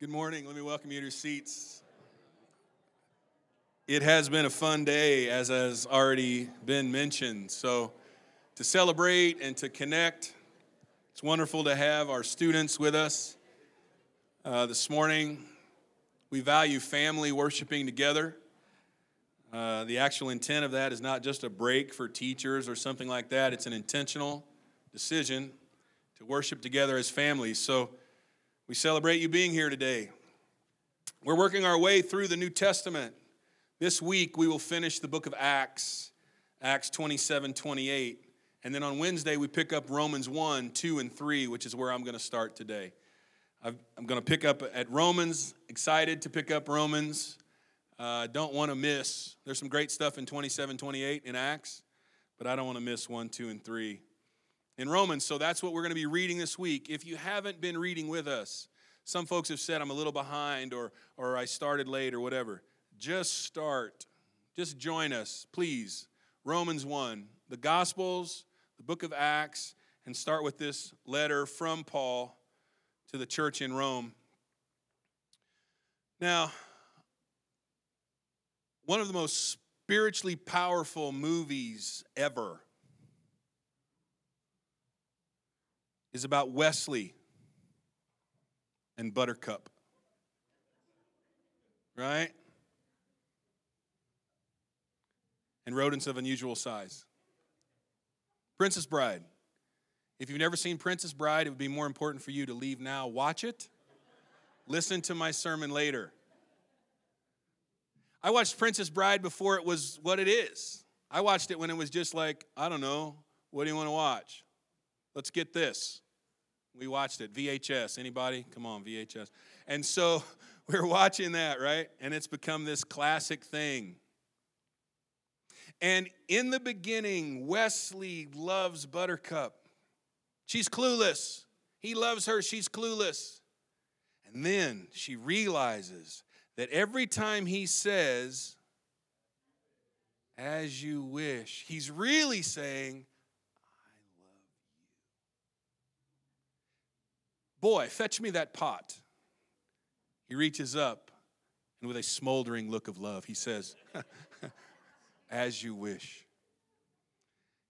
Good morning. Let me welcome you to your seats. It has been a fun day, as has already been mentioned. So, to celebrate and to connect, it's wonderful to have our students with us uh, this morning. We value family worshiping together. Uh, the actual intent of that is not just a break for teachers or something like that, it's an intentional decision to worship together as families. So, we celebrate you being here today. We're working our way through the New Testament. This week, we will finish the book of Acts, Acts 27 28. And then on Wednesday, we pick up Romans 1, 2, and 3, which is where I'm going to start today. i am going to pick up at Romans, excited to pick up Romans. Uh, don't want to miss. There's some great stuff in 27 28 in Acts, but I don't want to miss 1, 2, and 3 in Romans. So that's what we're going to be reading this week. If you haven't been reading with us, some folks have said I'm a little behind or, or I started late or whatever. Just start. Just join us, please. Romans 1, the Gospels, the book of Acts, and start with this letter from Paul to the church in Rome. Now, one of the most spiritually powerful movies ever is about Westley and Buttercup. Right? And rodents of unusual size. Princess Bride. If you've never seen Princess Bride, it would be more important for you to leave now, watch it, listen to my sermon later. I watched Princess Bride before it was what it is. I watched it when it was just like, I don't know, what do you want to watch? Let's get this. We watched it. VHS. Anybody? Come on, VHS. And so we're watching that, right? And it's become this classic thing. And in the beginning, Westley loves Buttercup. She's clueless. He loves her. She's clueless. And then she realizes that every time he says, as you wish, he's really saying, Boy, fetch me that pot. He reaches up, and with a smoldering look of love, he says, As you wish.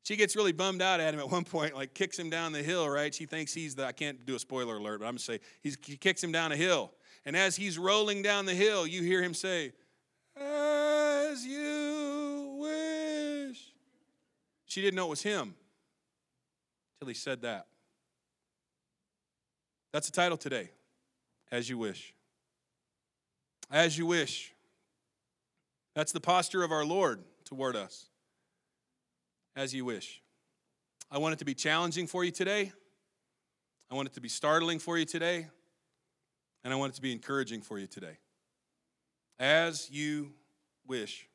She gets really bummed out at him at one point, like kicks him down the hill, right? She thinks he's the, I can't do a spoiler alert, but I'm gonna say, he kicks him down a hill. And as he's rolling down the hill, you hear him say, As you wish. She didn't know it was him till he said that. That's the title today. As you wish. As you wish. That's the posture of our Lord toward us. As you wish. I want it to be challenging for you today. I want it to be startling for you today. And I want it to be encouraging for you today. As you wish.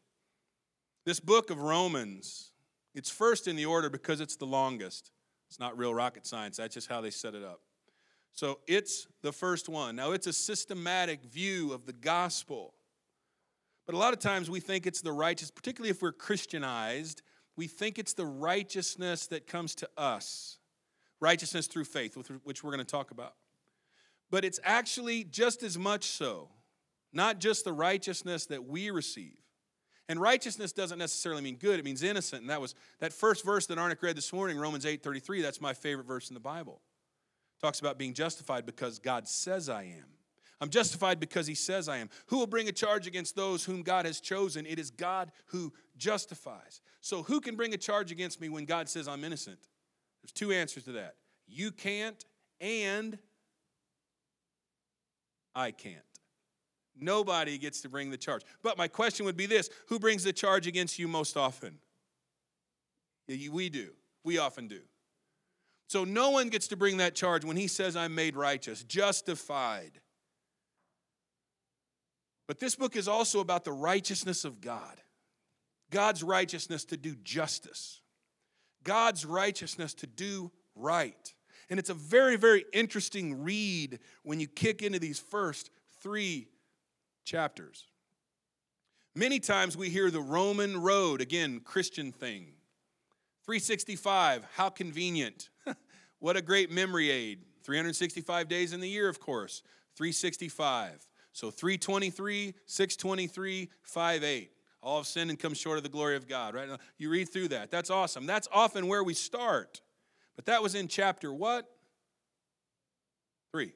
This book of Romans, it's first in the order because it's the longest. It's not real rocket science, that's just how they set it up. So it's the first one. Now, it's a systematic view of the gospel. But a lot of times we think it's the righteous, particularly if we're Christianized, we think it's the righteousness that comes to us, righteousness through faith, which we're going to talk about. But it's actually just as much so, not just the righteousness that we receive. And righteousness doesn't necessarily mean good, it means innocent. And that was that first verse that Arnick read this morning, Romans 8 33, that's my favorite verse in the Bible. Talks about being justified because God says I am. I'm justified because he says I am. Who will bring a charge against those whom God has chosen? It is God who justifies. So, who can bring a charge against me when God says I'm innocent? There's two answers to that. You can't, and I can't. Nobody gets to bring the charge. But my question would be this Who brings the charge against you most often? We do. We often do. So no one gets to bring that charge when he says, I'm made righteous, justified. But this book is also about the righteousness of God God's righteousness to do justice, God's righteousness to do right. And it's a very, very interesting read when you kick into these first three chapters. Many times we hear the Roman road, again, Christian thing. 365, how convenient. What a great memory aid. 365 days in the year, of course. 365. So 323, 623, 58. All have sinned and come short of the glory of God, right? Now, You read through that. That's awesome. That's often where we start. But that was in chapter what? Three. It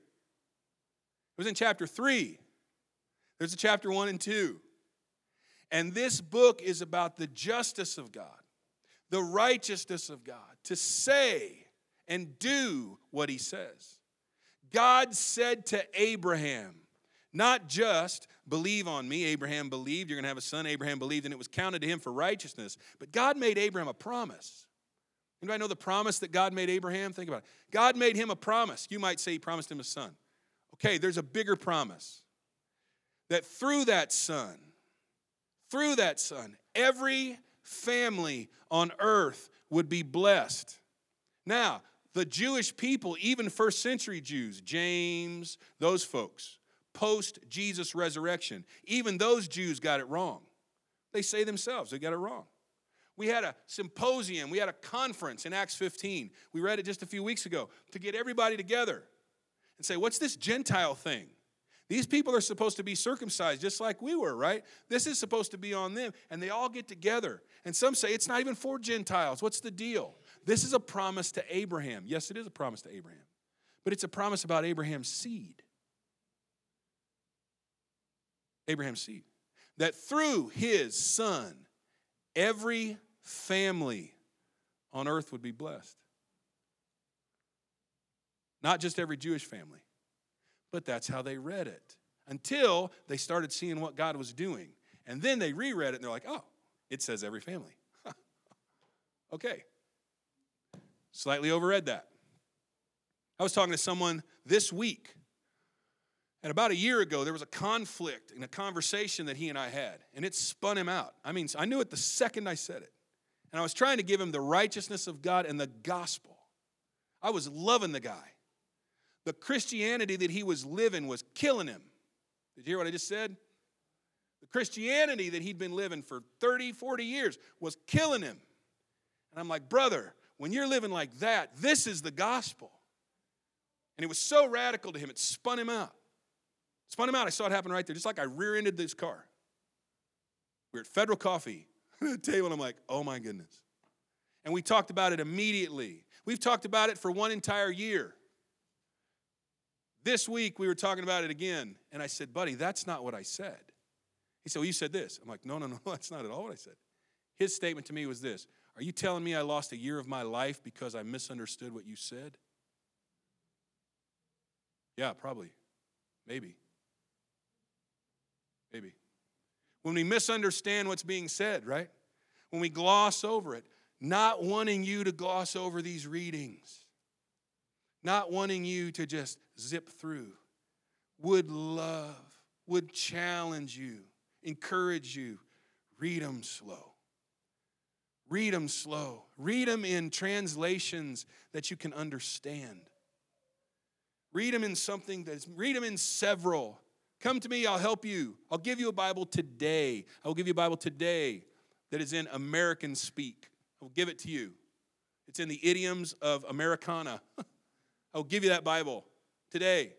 was in chapter three. There's a chapter one and two. And this book is about the justice of God, the righteousness of God, to say and do what he says. God said to Abraham, not just believe on me, Abraham believed, you're going to have a son, Abraham believed, and it was counted to him for righteousness. But God made Abraham a promise. Anybody know the promise that God made Abraham? Think about it. God made him a promise. You might say he promised him a son. Okay, there's a bigger promise that through that son, through that son, every family on earth would be blessed. Now, the Jewish people, even first century Jews, James, those folks, post Jesus resurrection, even those Jews got it wrong. They say themselves they got it wrong. We had a symposium, we had a conference in Acts 15. We read it just a few weeks ago to get everybody together and say, What's this Gentile thing? These people are supposed to be circumcised just like we were, right? This is supposed to be on them. And they all get together. And some say it's not even for Gentiles. What's the deal? This is a promise to Abraham. Yes, it is a promise to Abraham, but it's a promise about Abraham's seed. Abraham's seed. That through his son, every family on earth would be blessed. Not just every Jewish family, but that's how they read it until they started seeing what God was doing. And then they reread it and they're like, oh, it says every family. okay. Slightly overread that. I was talking to someone this week, and about a year ago, there was a conflict in a conversation that he and I had, and it spun him out. I mean, I knew it the second I said it. And I was trying to give him the righteousness of God and the gospel. I was loving the guy. The Christianity that he was living was killing him. Did you hear what I just said? The Christianity that he'd been living for 30, 40 years was killing him. And I'm like, brother, when you're living like that, this is the gospel. And it was so radical to him, it spun him out. Spun him out. I saw it happen right there, just like I rear ended this car. We were at Federal Coffee at a table, and I'm like, oh my goodness. And we talked about it immediately. We've talked about it for one entire year. This week we were talking about it again, and I said, buddy, that's not what I said. He said, well, you said this. I'm like, no, no, no, that's not at all what I said. His statement to me was this Are you telling me I lost a year of my life because I misunderstood what you said? Yeah, probably. Maybe. Maybe. When we misunderstand what's being said, right? When we gloss over it, not wanting you to gloss over these readings, not wanting you to just zip through, would love, would challenge you, encourage you, read them slow. Read them slow. Read them in translations that you can understand. Read them in something that's, read them in several. Come to me, I'll help you. I'll give you a Bible today. I will give you a Bible today that is in American speak. I will give it to you. It's in the idioms of Americana. I'll give you that Bible today.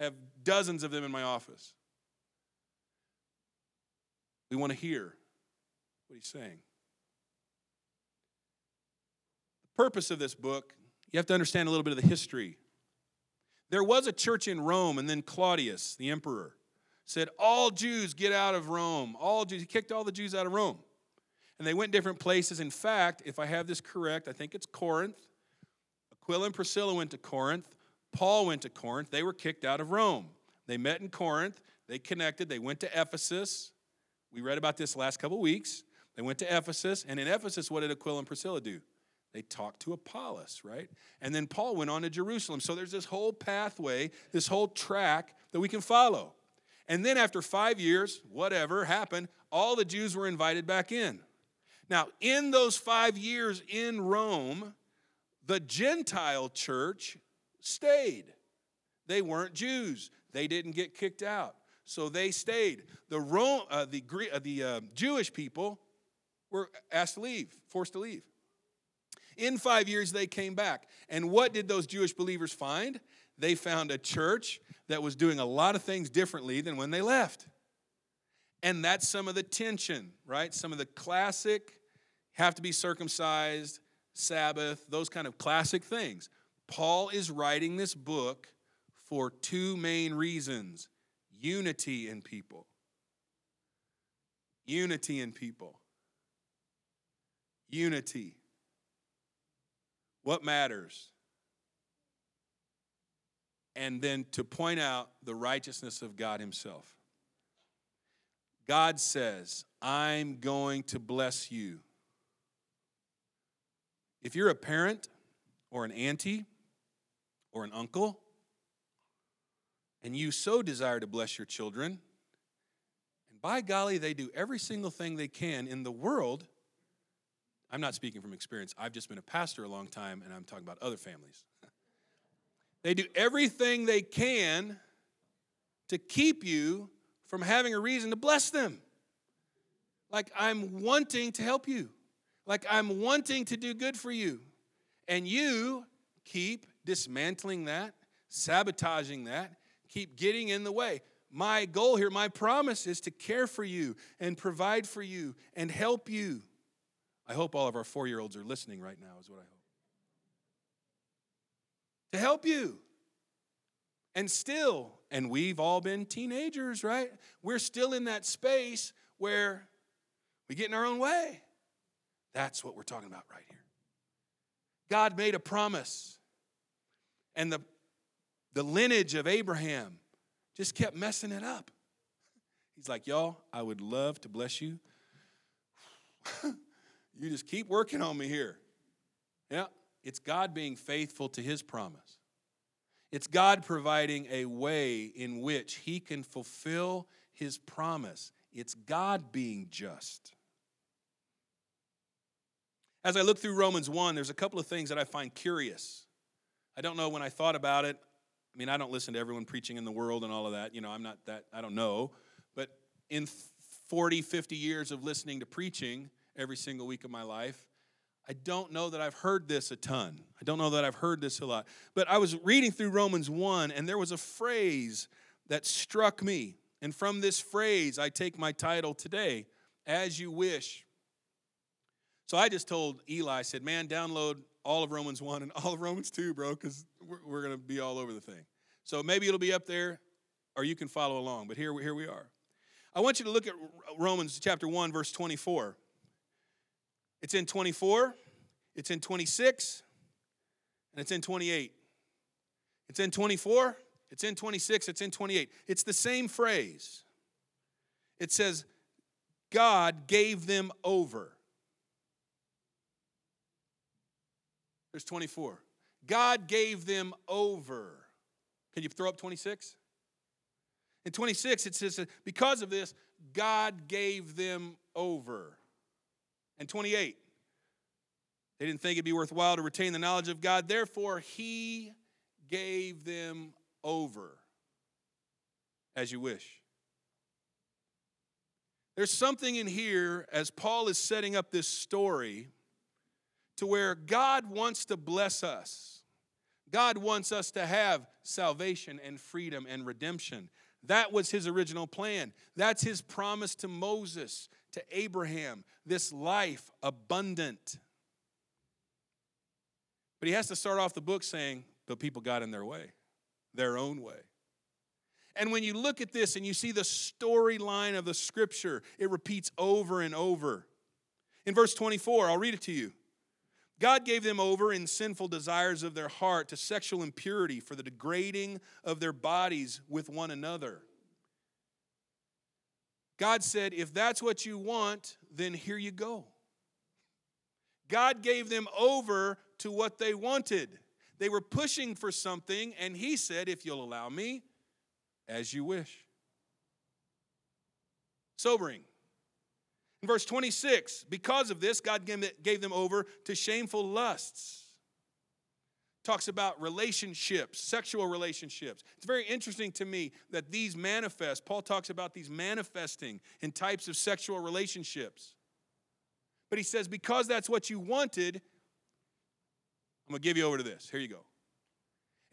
I have dozens of them in my office. We want to hear what he's saying. The purpose of this book, you have to understand a little bit of the history. There was a church in Rome, and then Claudius, the emperor, said, All Jews get out of Rome. All Jews. He kicked all the Jews out of Rome. And they went different places. In fact, if I have this correct, I think it's Corinth. Aquila and Priscilla went to Corinth. Paul went to Corinth. They were kicked out of Rome. They met in Corinth. They connected. They went to Ephesus. We read about this last couple weeks. They went to Ephesus. And in Ephesus, what did Aquila and Priscilla do? They talked to Apollos, right? And then Paul went on to Jerusalem. So there's this whole pathway, this whole track that we can follow. And then after five years, whatever happened, all the Jews were invited back in. Now, in those five years in Rome, the Gentile church stayed. They weren't Jews. They didn't get kicked out. So they stayed. The, Rome, uh, the, uh, the uh, Jewish people were asked to leave, forced to leave. In five years, they came back. And what did those Jewish believers find? they found a church that was doing a lot of things differently than when they left. And that's some of the tension, right? Some of the classic have to be circumcised, Sabbath, those kind of classic things. Paul is writing this book for two main reasons unity in people. Unity in people. Unity. What matters? And then to point out the righteousness of God Himself. God says, I'm going to bless you. If you're a parent or an auntie or an uncle, and you so desire to bless your children, and by golly, they do every single thing they can in the world. I'm not speaking from experience. I've just been a pastor a long time, and I'm talking about other families. they do everything they can to keep you from having a reason to bless them. Like, I'm wanting to help you, like, I'm wanting to do good for you. And you keep dismantling that, sabotaging that, keep getting in the way. My goal here, my promise is to care for you and provide for you and help you. I hope all of our four year olds are listening right now, is what I hope. To help you. And still, and we've all been teenagers, right? We're still in that space where we get in our own way. That's what we're talking about right here. God made a promise, and the, the lineage of Abraham just kept messing it up. He's like, Y'all, I would love to bless you. you just keep working on me here. Yeah, it's God being faithful to his promise. It's God providing a way in which He can fulfill His promise. It's God being just. As I look through Romans 1, there's a couple of things that I find curious. I don't know when I thought about it. I mean, I don't listen to everyone preaching in the world and all of that. You know, I'm not that, I don't know. But in 40, 50 years of listening to preaching every single week of my life, I don't know that I've heard this a ton. I don't know that I've heard this a lot. But I was reading through Romans 1, and there was a phrase that struck me. And from this phrase, I take my title today, As You Wish. So I just told Eli, I said, man, download all of Romans 1 and all of Romans 2, bro, because we're, we're going to be all over the thing. So maybe it'll be up there, or you can follow along. But here, here we are. I want you to look at Romans chapter 1, verse 24. It's in 24, it's in 26, and it's in 28. It's in 24, it's in 26, it's in 28. It's the same phrase. It says, God gave them over. There's 24. God gave them over. Can you throw up 26? In 26, it says, because of this, God gave them over and 28. They didn't think it'd be worthwhile to retain the knowledge of God, therefore, He gave them over as you wish. There's something in here as Paul is setting up this story to where God wants to bless us. God wants us to have salvation and freedom and redemption. That was his original plan. That's his promise to Moses to Abraham this life abundant. But he has to start off the book saying, but people got in their way, their own way. And when you look at this and you see the storyline of the scripture, it repeats over and over. In verse 24, I'll read it to you. God gave them over in sinful desires of their heart to sexual impurity for the degrading of their bodies with one another. God said, if that's what you want, then here you go. God gave them over to what they wanted. They were pushing for something, and He said, if you'll allow me, as you wish. Sobering. In verse 26, because of this, God gave them over to shameful lusts talks about relationships, sexual relationships. It's very interesting to me that these manifest. Paul talks about these manifesting in types of sexual relationships. But he says, because that's what you wanted, I'm going to give you over to this. Here you go.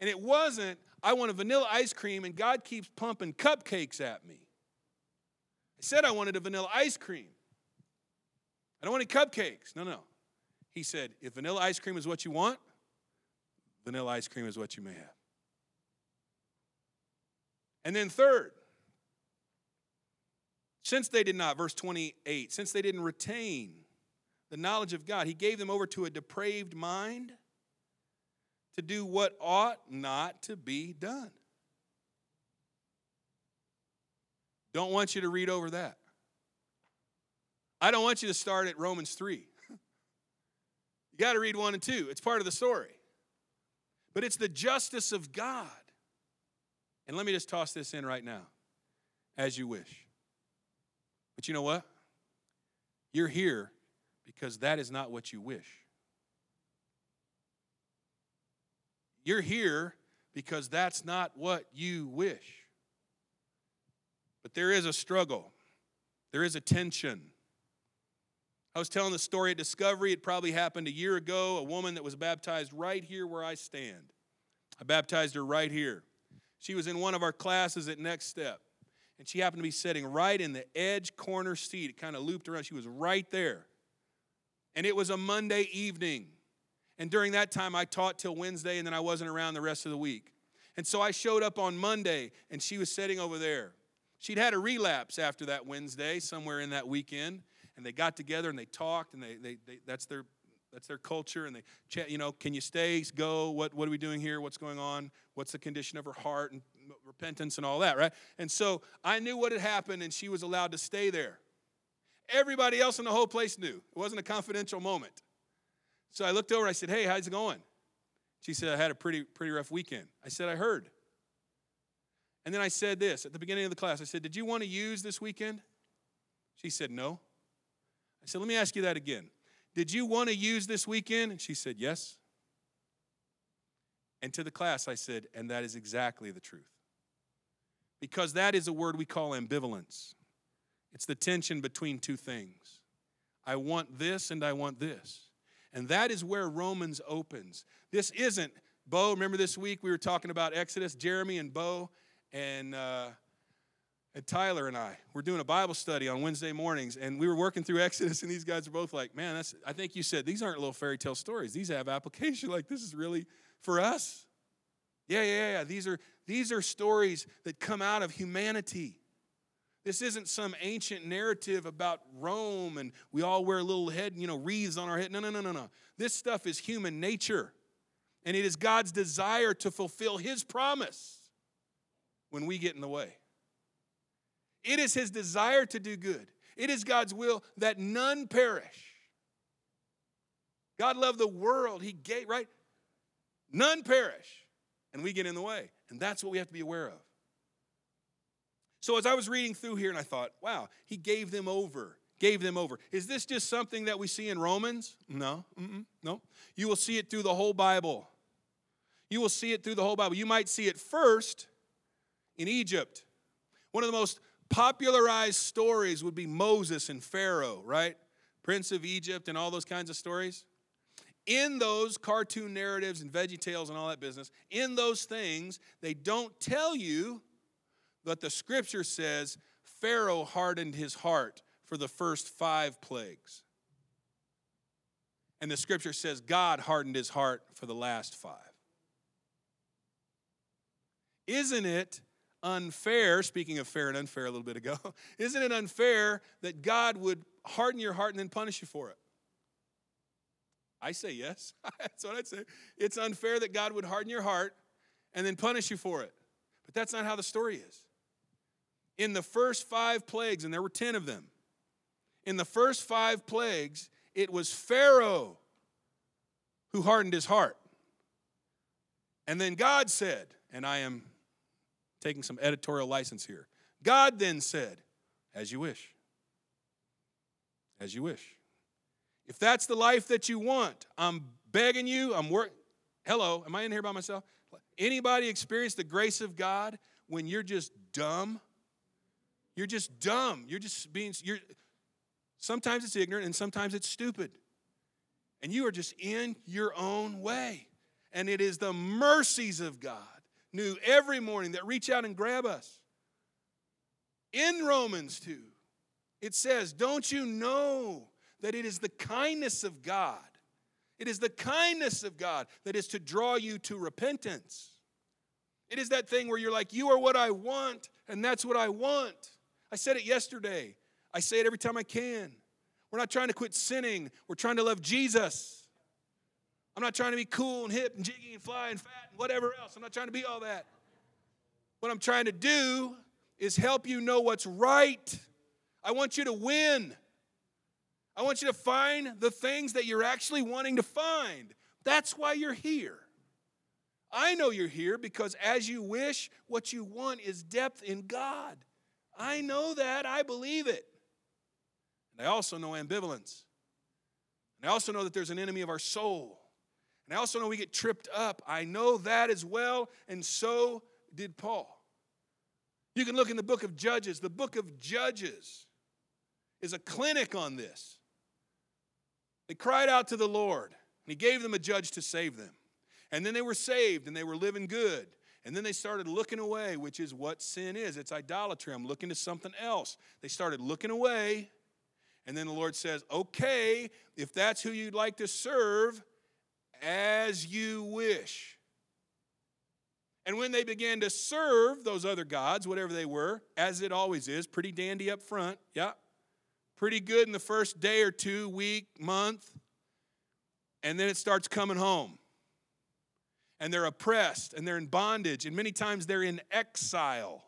And it wasn't, I want a vanilla ice cream, and God keeps pumping cupcakes at me. I said I wanted a vanilla ice cream. I don't want any cupcakes. No, no. He said, if vanilla ice cream is what you want, vanilla ice cream is what you may have. And then, third, since they did not, verse 28, since they didn't retain the knowledge of God, he gave them over to a depraved mind to do what ought not to be done. Don't want you to read over that. I don't want you to start at Romans 3. you got to read 1 and 2. It's part of the story. But it's the justice of God. And let me just toss this in right now, as you wish. But you know what? You're here because that is not what you wish. You're here because that's not what you wish. But there is a struggle, there is a tension. I was telling the story at Discovery. It probably happened a year ago. A woman that was baptized right here where I stand. I baptized her right here. She was in one of our classes at Next Step, and she happened to be sitting right in the edge corner seat. It kind of looped around. She was right there. And it was a Monday evening. And during that time, I taught till Wednesday, and then I wasn't around the rest of the week. And so I showed up on Monday, and she was sitting over there. She'd had a relapse after that Wednesday, somewhere in that weekend, and they got together and they talked, and they, they, they that's their that's their culture, and they chat. You know, can you stay? Go. What what are we doing here? What's going on? What's the condition of her heart and repentance and all that, right? And so I knew what had happened, and she was allowed to stay there. Everybody else in the whole place knew. It wasn't a confidential moment. So I looked over. I said, "Hey, how's it going?" She said, "I had a pretty pretty rough weekend." I said, "I heard." And then I said this at the beginning of the class I said, Did you want to use this weekend? She said, No. I said, Let me ask you that again. Did you want to use this weekend? And she said, Yes. And to the class, I said, And that is exactly the truth. Because that is a word we call ambivalence. It's the tension between two things. I want this and I want this. And that is where Romans opens. This isn't, Bo, remember this week we were talking about Exodus, Jeremy and Bo and uh, and Tyler and I were doing a Bible study on Wednesday mornings, and we were working through Exodus, and these guys are both like, "Man, that's." I think you said these aren't little fairy tale stories; these have application. Like this is really for us. Yeah, yeah, yeah. These are these are stories that come out of humanity. This isn't some ancient narrative about Rome and we all wear little head, you know, wreaths on our head. No, no, no, no, no. This stuff is human nature. And it is God's desire to fulfill his promise when we get in the way. It is his desire to do good. It is God's will that none perish. God loved the world. He gave, right? None perish. And we get in the way. And that's what we have to be aware of. So as I was reading through here and I thought, wow, he gave them over. Gave them over. Is this just something that we see in Romans? No, no. You will see it through the whole Bible. You will see it through the whole Bible. You might see it first in Egypt. One of the most popularized stories would be Moses and Pharaoh, right? Prince of Egypt and all those kinds of stories. In those cartoon narratives and veggie tales and all that business, in those things, they don't tell you that the scripture says Pharaoh hardened his heart for the first five plagues. And the scripture says God hardened his heart for the last five. Isn't it unfair, speaking of fair and unfair a little bit ago, isn't it unfair that God would harden your heart and then punish you for it? I say yes. that's what I'd say. It's unfair that God would harden your heart and then punish you for it. But that's not how the story is. In the first five plagues, and there were 10 of them, in the first five plagues, it was Pharaoh who hardened his heart. And then God said, and I am taking some editorial license here. God then said, As you wish. As you wish. If that's the life that you want, I'm begging you, I'm work. Hello, am I in here by myself? Anybody experience the grace of God when you're just dumb? You're just dumb. You're just being you're sometimes it's ignorant and sometimes it's stupid. And you are just in your own way. And it is the mercies of God new every morning that reach out and grab us. In Romans 2, it says, Don't you know that it is the kindness of God? It is the kindness of God that is to draw you to repentance. It is that thing where you're like, You are what I want, and that's what I want. I said it yesterday. I say it every time I can. We're not trying to quit sinning, we're trying to love Jesus. I'm not trying to be cool and hip and jiggy and fly and fat and whatever else. I'm not trying to be all that. What I'm trying to do is help you know what's right. I want you to win. I want you to find the things that you're actually wanting to find. That's why you're here. I know you're here because as you wish, what you want is depth in God. I know that. I believe it. And I also know ambivalence. And I also know that there's an enemy of our soul. And I also know we get tripped up. I know that as well, and so did Paul. You can look in the book of Judges. The book of Judges is a clinic on this. They cried out to the Lord, and He gave them a judge to save them. And then they were saved and they were living good. And then they started looking away, which is what sin is it's idolatry. I'm looking to something else. They started looking away. And then the Lord says, Okay, if that's who you'd like to serve, as you wish. And when they began to serve those other gods, whatever they were, as it always is, pretty dandy up front, yeah, pretty good in the first day or two, week, month, and then it starts coming home. And they're oppressed and they're in bondage, and many times they're in exile.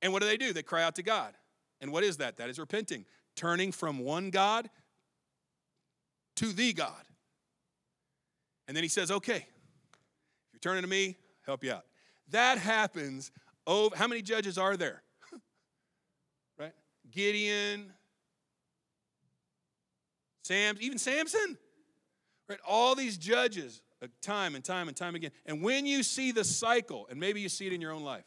And what do they do? They cry out to God. And what is that? That is repenting, turning from one God to the God. And then he says, okay, if you're turning to me, help you out. That happens over, how many judges are there? right? Gideon, Sam, even Samson. Right? All these judges, uh, time and time and time again. And when you see the cycle, and maybe you see it in your own life,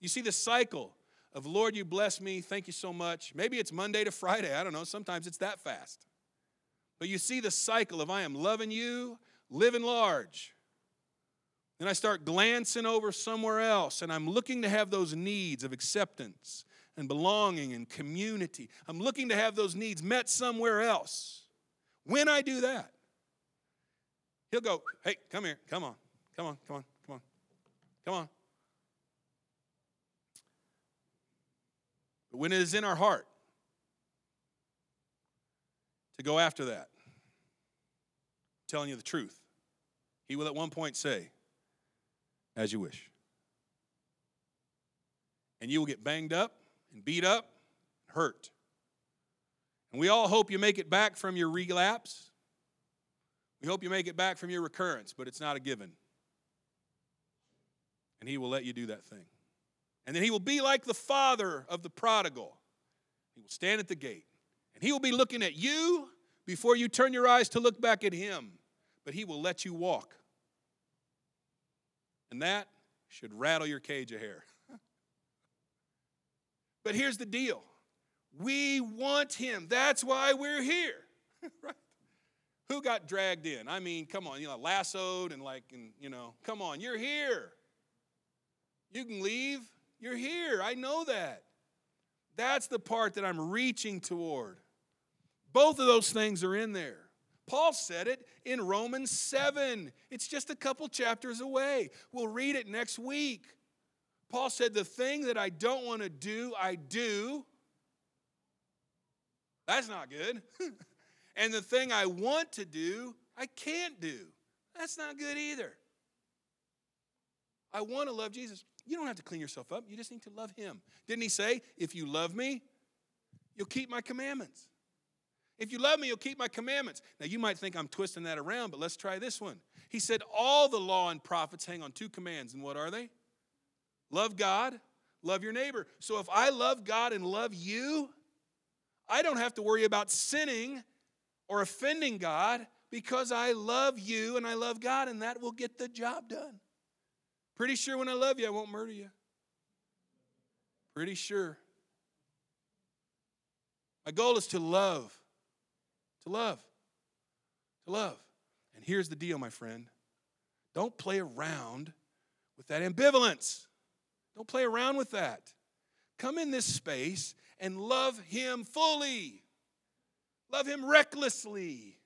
you see the cycle of, Lord, you bless me, thank you so much. Maybe it's Monday to Friday, I don't know, sometimes it's that fast. But you see the cycle of I am loving you, living large. Then I start glancing over somewhere else, and I'm looking to have those needs of acceptance and belonging and community. I'm looking to have those needs met somewhere else. When I do that, he'll go, Hey, come here, come on, come on, come on, come on, come on. But when it is in our heart to go after that. I'm telling you the truth. He will at one point say, as you wish. And you will get banged up and beat up, and hurt. And we all hope you make it back from your relapse. We hope you make it back from your recurrence, but it's not a given. And He will let you do that thing. And then He will be like the father of the prodigal. He will stand at the gate and he will be looking at you before you turn your eyes to look back at him, but he will let you walk. And that should rattle your cage of hair. but here's the deal we want him. That's why we're here, right? Who got dragged in? I mean, come on, you know, lassoed and like, and you know, come on, you're here. You can leave. You're here. I know that. That's the part that I'm reaching toward. Both of those things are in there. Paul said it in Romans 7. It's just a couple chapters away. We'll read it next week. Paul said, The thing that I don't want to do, I do. That's not good. and the thing I want to do, I can't do. That's not good either. I want to love Jesus. You don't have to clean yourself up. You just need to love him. Didn't he say, If you love me, you'll keep my commandments? If you love me, you'll keep my commandments. Now, you might think I'm twisting that around, but let's try this one. He said, All the law and prophets hang on two commands, and what are they? Love God, love your neighbor. So if I love God and love you, I don't have to worry about sinning or offending God because I love you and I love God, and that will get the job done. Pretty sure when I love you, I won't murder you. Pretty sure. My goal is to love to love. To love. And here's the deal, my friend Don't play around with that ambivalence. Don't play around with that. Come in this space and love Him fully. Love Him recklessly.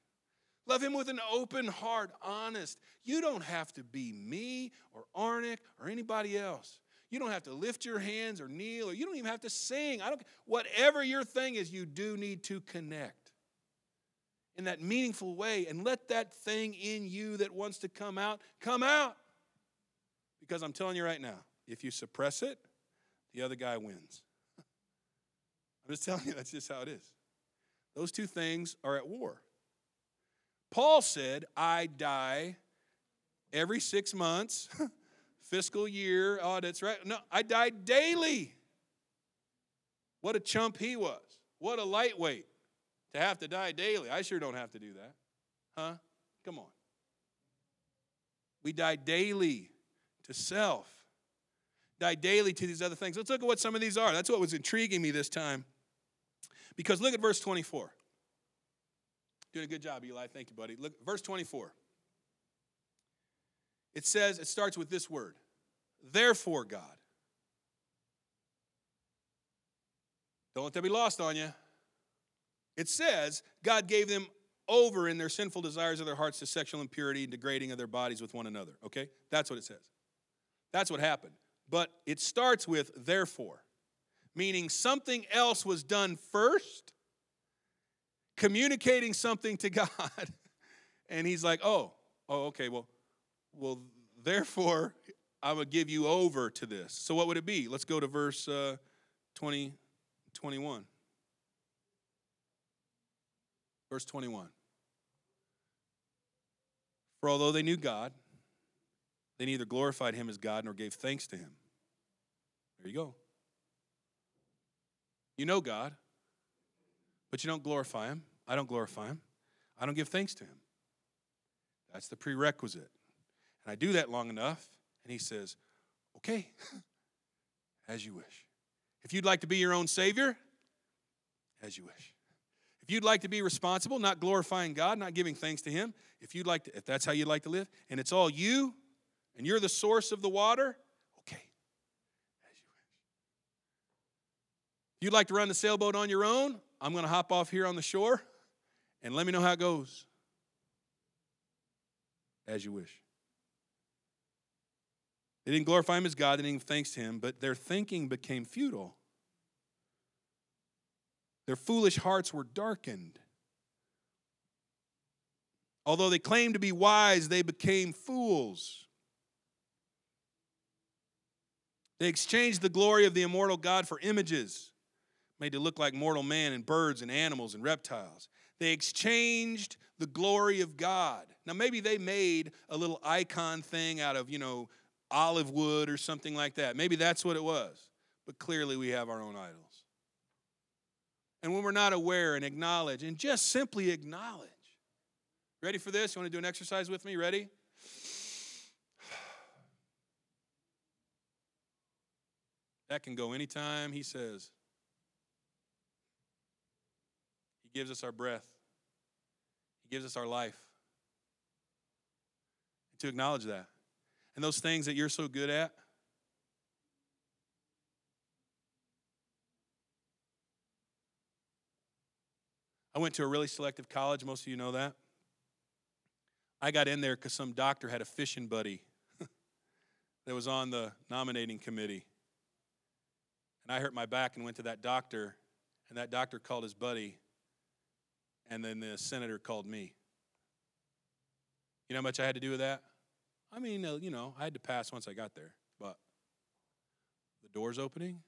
Love Him with an open heart, honest. You don't have to be me or Arnick or anybody else. You don't have to lift your hands or kneel, or you don't even have to sing. I don't whatever your thing is, you do need to connect in that meaningful way and let that thing in you that wants to come out come out. Because I'm telling you right now, if you suppress it, the other guy wins. I'm just telling you, that's just how it is. Those two things are at war. Paul said, I die every six months, fiscal year oh, audits, right? No, I die daily. What a chump he was. What a lightweight to have to die daily. I sure don't have to do that. Huh? Come on. We die daily to self, die daily to these other things. Let's look at what some of these are. That's what was intriguing me this time. Because look at verse 24. Doing a good job, Eli. Thank you, buddy. Look, verse 24. It says, it starts with this word Therefore, God. Don't let that be lost on you. It says, God gave them over in their sinful desires of their hearts to sexual impurity and degrading of their bodies with one another. Okay? That's what it says. That's what happened. But it starts with therefore, meaning something else was done first communicating something to God. And he's like, oh, oh, okay, well, well, therefore, I would give you over to this. So what would it be? Let's go to verse uh, 20, 21. Verse 21. For although they knew God, they neither glorified him as God nor gave thanks to him. There you go. You know God, but you don't glorify him. I don't glorify him. I don't give thanks to him. That's the prerequisite. And I do that long enough, and he says, Okay, as you wish. If you'd like to be your own Savior, as you wish. If you'd like to be responsible, not glorifying God, not giving thanks to Him, if you'd like to, if that's how you'd like to live, and it's all you, and you're the source of the water, okay, as you wish. If you'd like to run the sailboat on your own, I'm going to hop off here on the shore and let me know how it goes. As you wish. They didn't glorify him as God, they didn't give thanks to him, but their thinking became futile. Their foolish hearts were darkened. Although they claimed to be wise, they became fools. They exchanged the glory of the immortal God for images made to look like mortal man and birds and animals and reptiles. They exchanged the glory of God. Now, maybe they made a little icon thing out of, you know, olive wood or something like that. Maybe that's what it was. But clearly, we have our own idols. And when we're not aware and acknowledge, and just simply acknowledge. Ready for this? You want to do an exercise with me? Ready? That can go anytime he says. He gives us our breath, He gives us our life. And to acknowledge that. And those things that you're so good at, I went to a really selective college, most of you know that. I got in there because some doctor had a fishing buddy that was on the nominating committee. And I hurt my back and went to that doctor, and that doctor called his buddy and then the senator called me. You know how much I had to do with that? I mean, uh, you know, I had to pass once I got there, but the doors opening.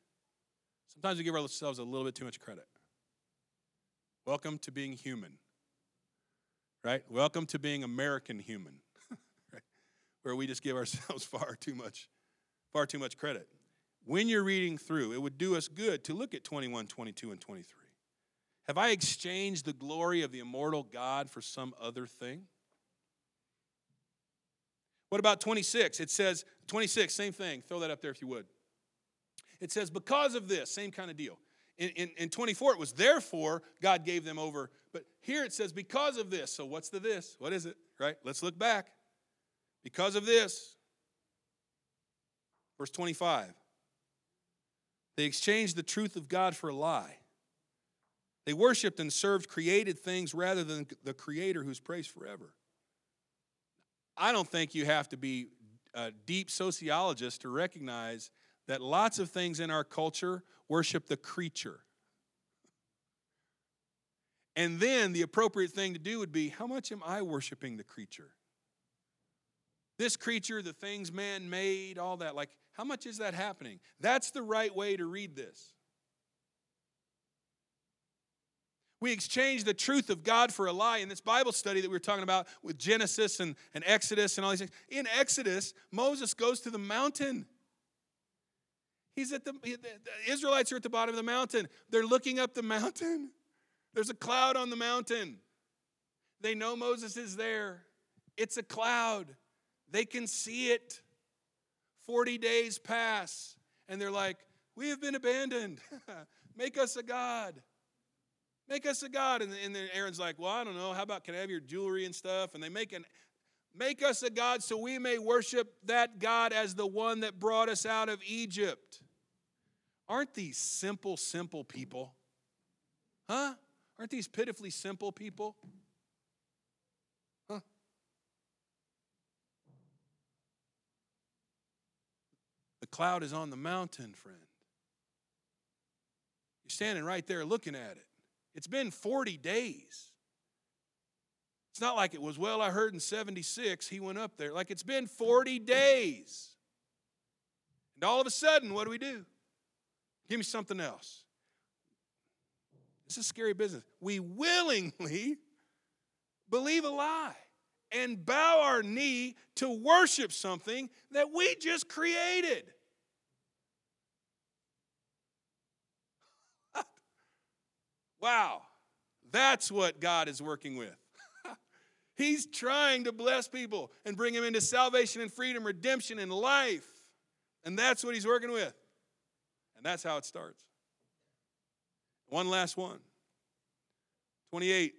Sometimes we give ourselves a little bit too much credit. Welcome to being human, right? Welcome to being American human, right? Where we just give ourselves far too much, far too much credit. When you're reading through, it would do us good to look at 21, 22, and 23. Have I exchanged the glory of the immortal God for some other thing? What about 26? It says, 26, same thing. Throw that up there if you would. It says, because of this, same kind of deal. In, in, in 24, it was therefore God gave them over. But here it says, because of this. So what's the this? What is it? Right? Let's look back. Because of this, verse 25, they exchanged the truth of God for a lie. They worshiped and served created things rather than the Creator who's praised forever. I don't think you have to be a deep sociologist to recognize that lots of things in our culture worship the creature. And then the appropriate thing to do would be how much am I worshiping the creature? This creature, the things man made, all that. Like, how much is that happening? That's the right way to read this. We exchange the truth of God for a lie. In this Bible study that we were talking about with Genesis and, and Exodus and all these things, in Exodus, Moses goes to the mountain. He's at the, the Israelites are at the bottom of the mountain. They're looking up the mountain. There's a cloud on the mountain. They know Moses is there. It's a cloud. They can see it. 40 days pass, and they're like, We have been abandoned. Make us a God. Make us a God. And, and then Aaron's like, Well, I don't know. How about can I have your jewelry and stuff? And they make an Make us a God so we may worship that God as the one that brought us out of Egypt. Aren't these simple, simple people? Huh? Aren't these pitifully simple people? Huh? The cloud is on the mountain, friend. You're standing right there looking at it. It's been 40 days. It's not like it was, well, I heard in 76 he went up there. Like it's been 40 days. And all of a sudden, what do we do? Give me something else. This is scary business. We willingly believe a lie and bow our knee to worship something that we just created. wow, that's what God is working with. He's trying to bless people and bring them into salvation and freedom, redemption, and life. And that's what He's working with. And that's how it starts. One last one. 28.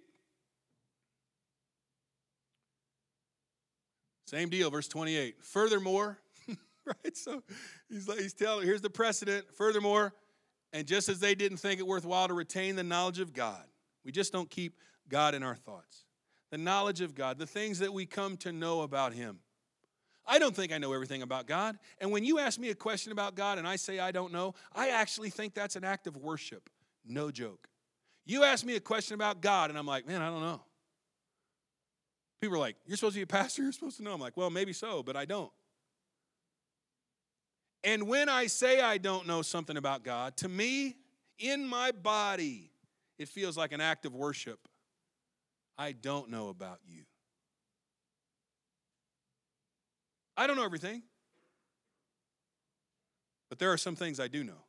Same deal, verse 28. Furthermore, right? So he's like, he's telling, here's the precedent. Furthermore, and just as they didn't think it worthwhile to retain the knowledge of God, we just don't keep God in our thoughts. The knowledge of God, the things that we come to know about Him. I don't think I know everything about God. And when you ask me a question about God and I say I don't know, I actually think that's an act of worship. No joke. You ask me a question about God and I'm like, man, I don't know. People are like, you're supposed to be a pastor, you're supposed to know. I'm like, well, maybe so, but I don't. And when I say I don't know something about God, to me, in my body, it feels like an act of worship. I don't know about you. I don't know everything, but there are some things I do know.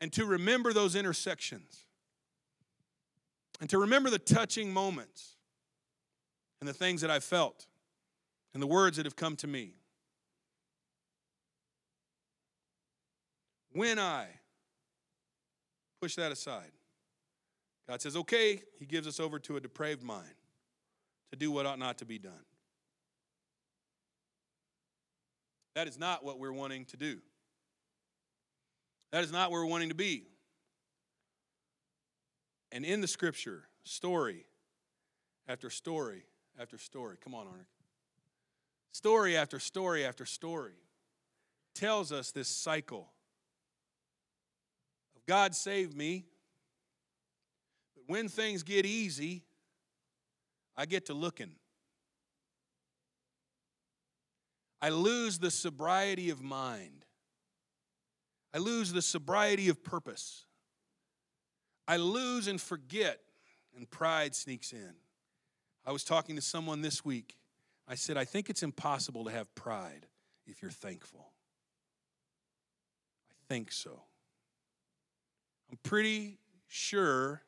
And to remember those intersections, and to remember the touching moments, and the things that I felt, and the words that have come to me. When I push that aside, God says, okay, He gives us over to a depraved mind to do what ought not to be done. That is not what we're wanting to do. That is not where we're wanting to be. And in the scripture, story after story after story. Come on, Arnick. Story after story after story tells us this cycle of God saved me, when things get easy, I get to looking. I lose the sobriety of mind. I lose the sobriety of purpose. I lose and forget, and pride sneaks in. I was talking to someone this week. I said, I think it's impossible to have pride if you're thankful. I think so. I'm pretty sure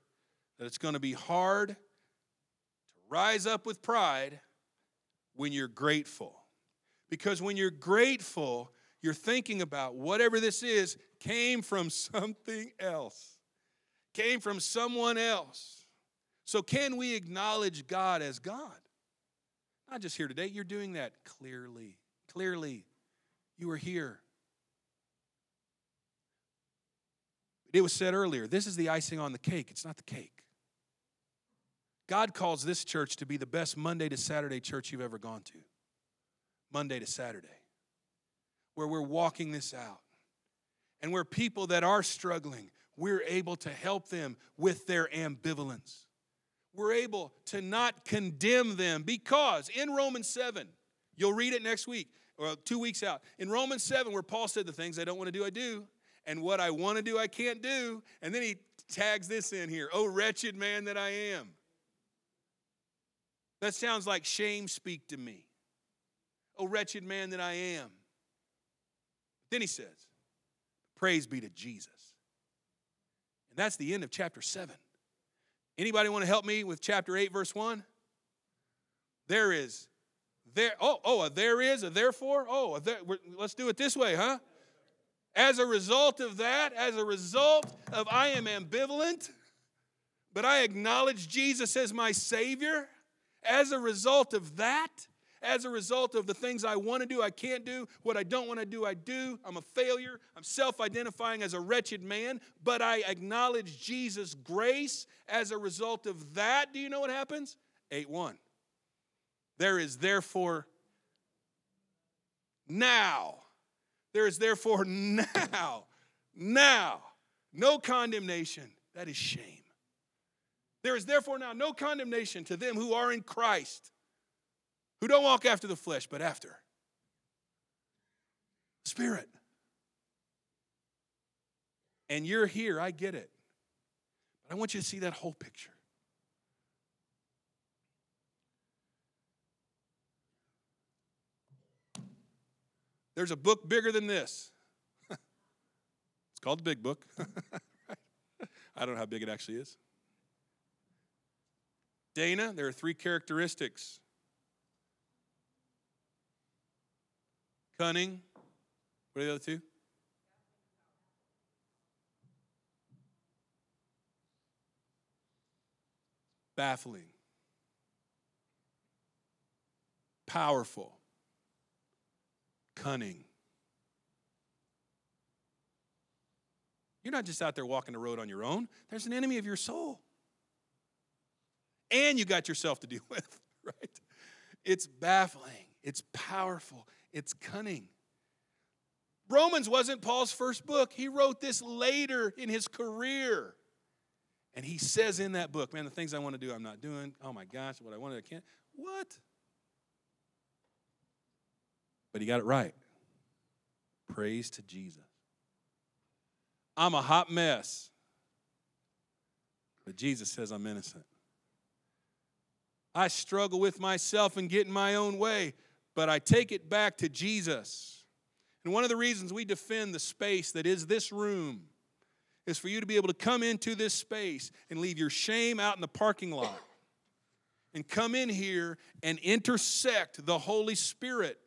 that it's going to be hard to rise up with pride when you're grateful. Because when you're grateful, you're thinking about whatever this is came from something else, came from someone else. So, can we acknowledge God as God? Not just here today, you're doing that clearly. Clearly, you are here. It was said earlier this is the icing on the cake, it's not the cake. God calls this church to be the best Monday to Saturday church you've ever gone to. Monday to Saturday, where we're walking this out. And where people that are struggling, we're able to help them with their ambivalence. We're able to not condemn them because in Romans 7, you'll read it next week or two weeks out. In Romans 7, where Paul said, The things I don't want to do, I do. And what I want to do, I can't do. And then he tags this in here Oh, wretched man that I am. That sounds like shame speak to me. Oh, wretched man that I am. Then he says, Praise be to Jesus. And that's the end of chapter 7. Anybody want to help me with chapter 8, verse 1? There is, there, oh, oh, a there is, a therefore? Oh, a there, let's do it this way, huh? As a result of that, as a result of I am ambivalent, but I acknowledge Jesus as my Savior, as a result of that, as a result of the things I want to do, I can't do. What I don't want to do, I do. I'm a failure. I'm self identifying as a wretched man, but I acknowledge Jesus' grace as a result of that. Do you know what happens? 8 1. There is therefore now, there is therefore now, now, no condemnation. That is shame. There is therefore now no condemnation to them who are in Christ who don't walk after the flesh, but after Spirit. And you're here, I get it. But I want you to see that whole picture. There's a book bigger than this. it's called the Big Book. I don't know how big it actually is. Dana, there are three characteristics Cunning. What are the other two? Baffling. Powerful. Cunning. You're not just out there walking the road on your own. There's an enemy of your soul. And you got yourself to deal with, right? It's baffling. It's powerful it's cunning. Romans wasn't Paul's first book. He wrote this later in his career. And he says in that book, man, the things I want to do, I'm not doing. Oh my gosh, what I wanted, I can't. What? But he got it right. Praise to Jesus. I'm a hot mess. But Jesus says I'm innocent. I struggle with myself and get in my own way but I take it back to Jesus. And one of the reasons we defend the space that is this room is for you to be able to come into this space and leave your shame out in the parking lot and come in here and intersect the Holy Spirit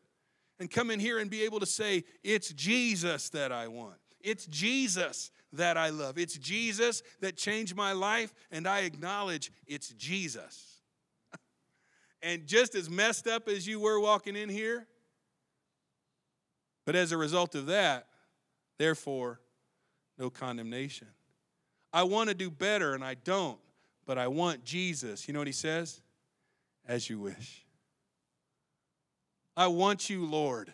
and come in here and be able to say, It's Jesus that I want. It's Jesus that I love. It's Jesus that changed my life, and I acknowledge it's Jesus. And just as messed up as you were walking in here, but as a result of that, therefore, no condemnation. I want to do better and I don't, but I want Jesus. You know what he says? As you wish. I want you, Lord.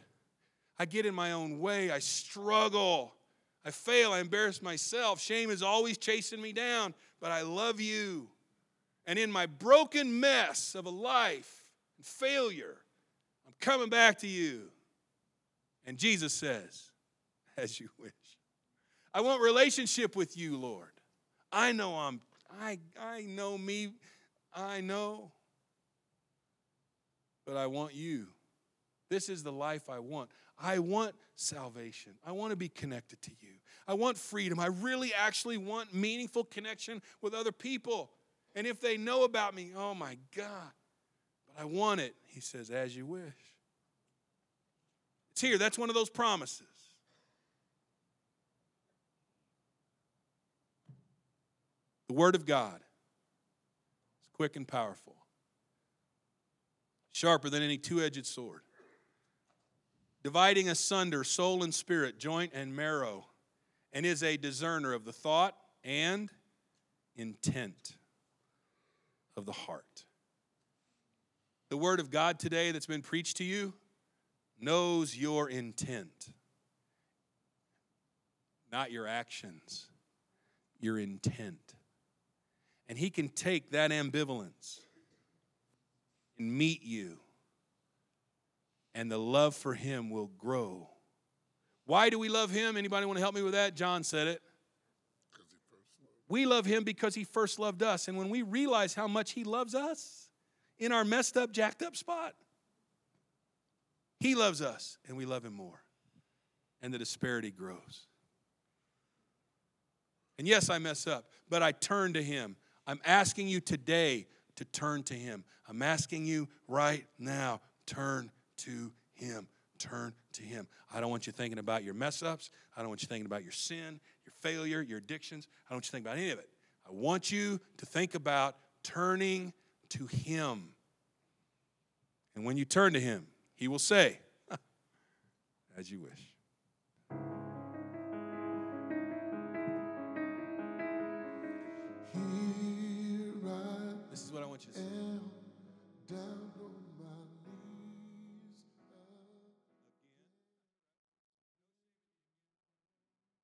I get in my own way. I struggle. I fail. I embarrass myself. Shame is always chasing me down, but I love you. And in my broken mess of a life and failure, I'm coming back to you. And Jesus says, as you wish. I want relationship with you, Lord. I know I'm I I know me. I know. But I want you. This is the life I want. I want salvation. I want to be connected to you. I want freedom. I really actually want meaningful connection with other people. And if they know about me, oh my God, but I want it, he says, as you wish. It's here. That's one of those promises. The Word of God is quick and powerful. sharper than any two edged sword, dividing asunder soul and spirit, joint and marrow, and is a discerner of the thought and intent of the heart. The word of God today that's been preached to you knows your intent, not your actions, your intent. And he can take that ambivalence and meet you, and the love for him will grow. Why do we love him? Anybody want to help me with that? John said it. We love him because he first loved us. And when we realize how much he loves us in our messed up, jacked up spot, he loves us and we love him more. And the disparity grows. And yes, I mess up, but I turn to him. I'm asking you today to turn to him. I'm asking you right now, turn to him. Turn to him. I don't want you thinking about your mess ups. I don't want you thinking about your sin, failure, your addictions. I don't want you to think about any of it. I want you to think about turning to him. And when you turn to him, he will say, as you wish. This is what I want you to say. down on my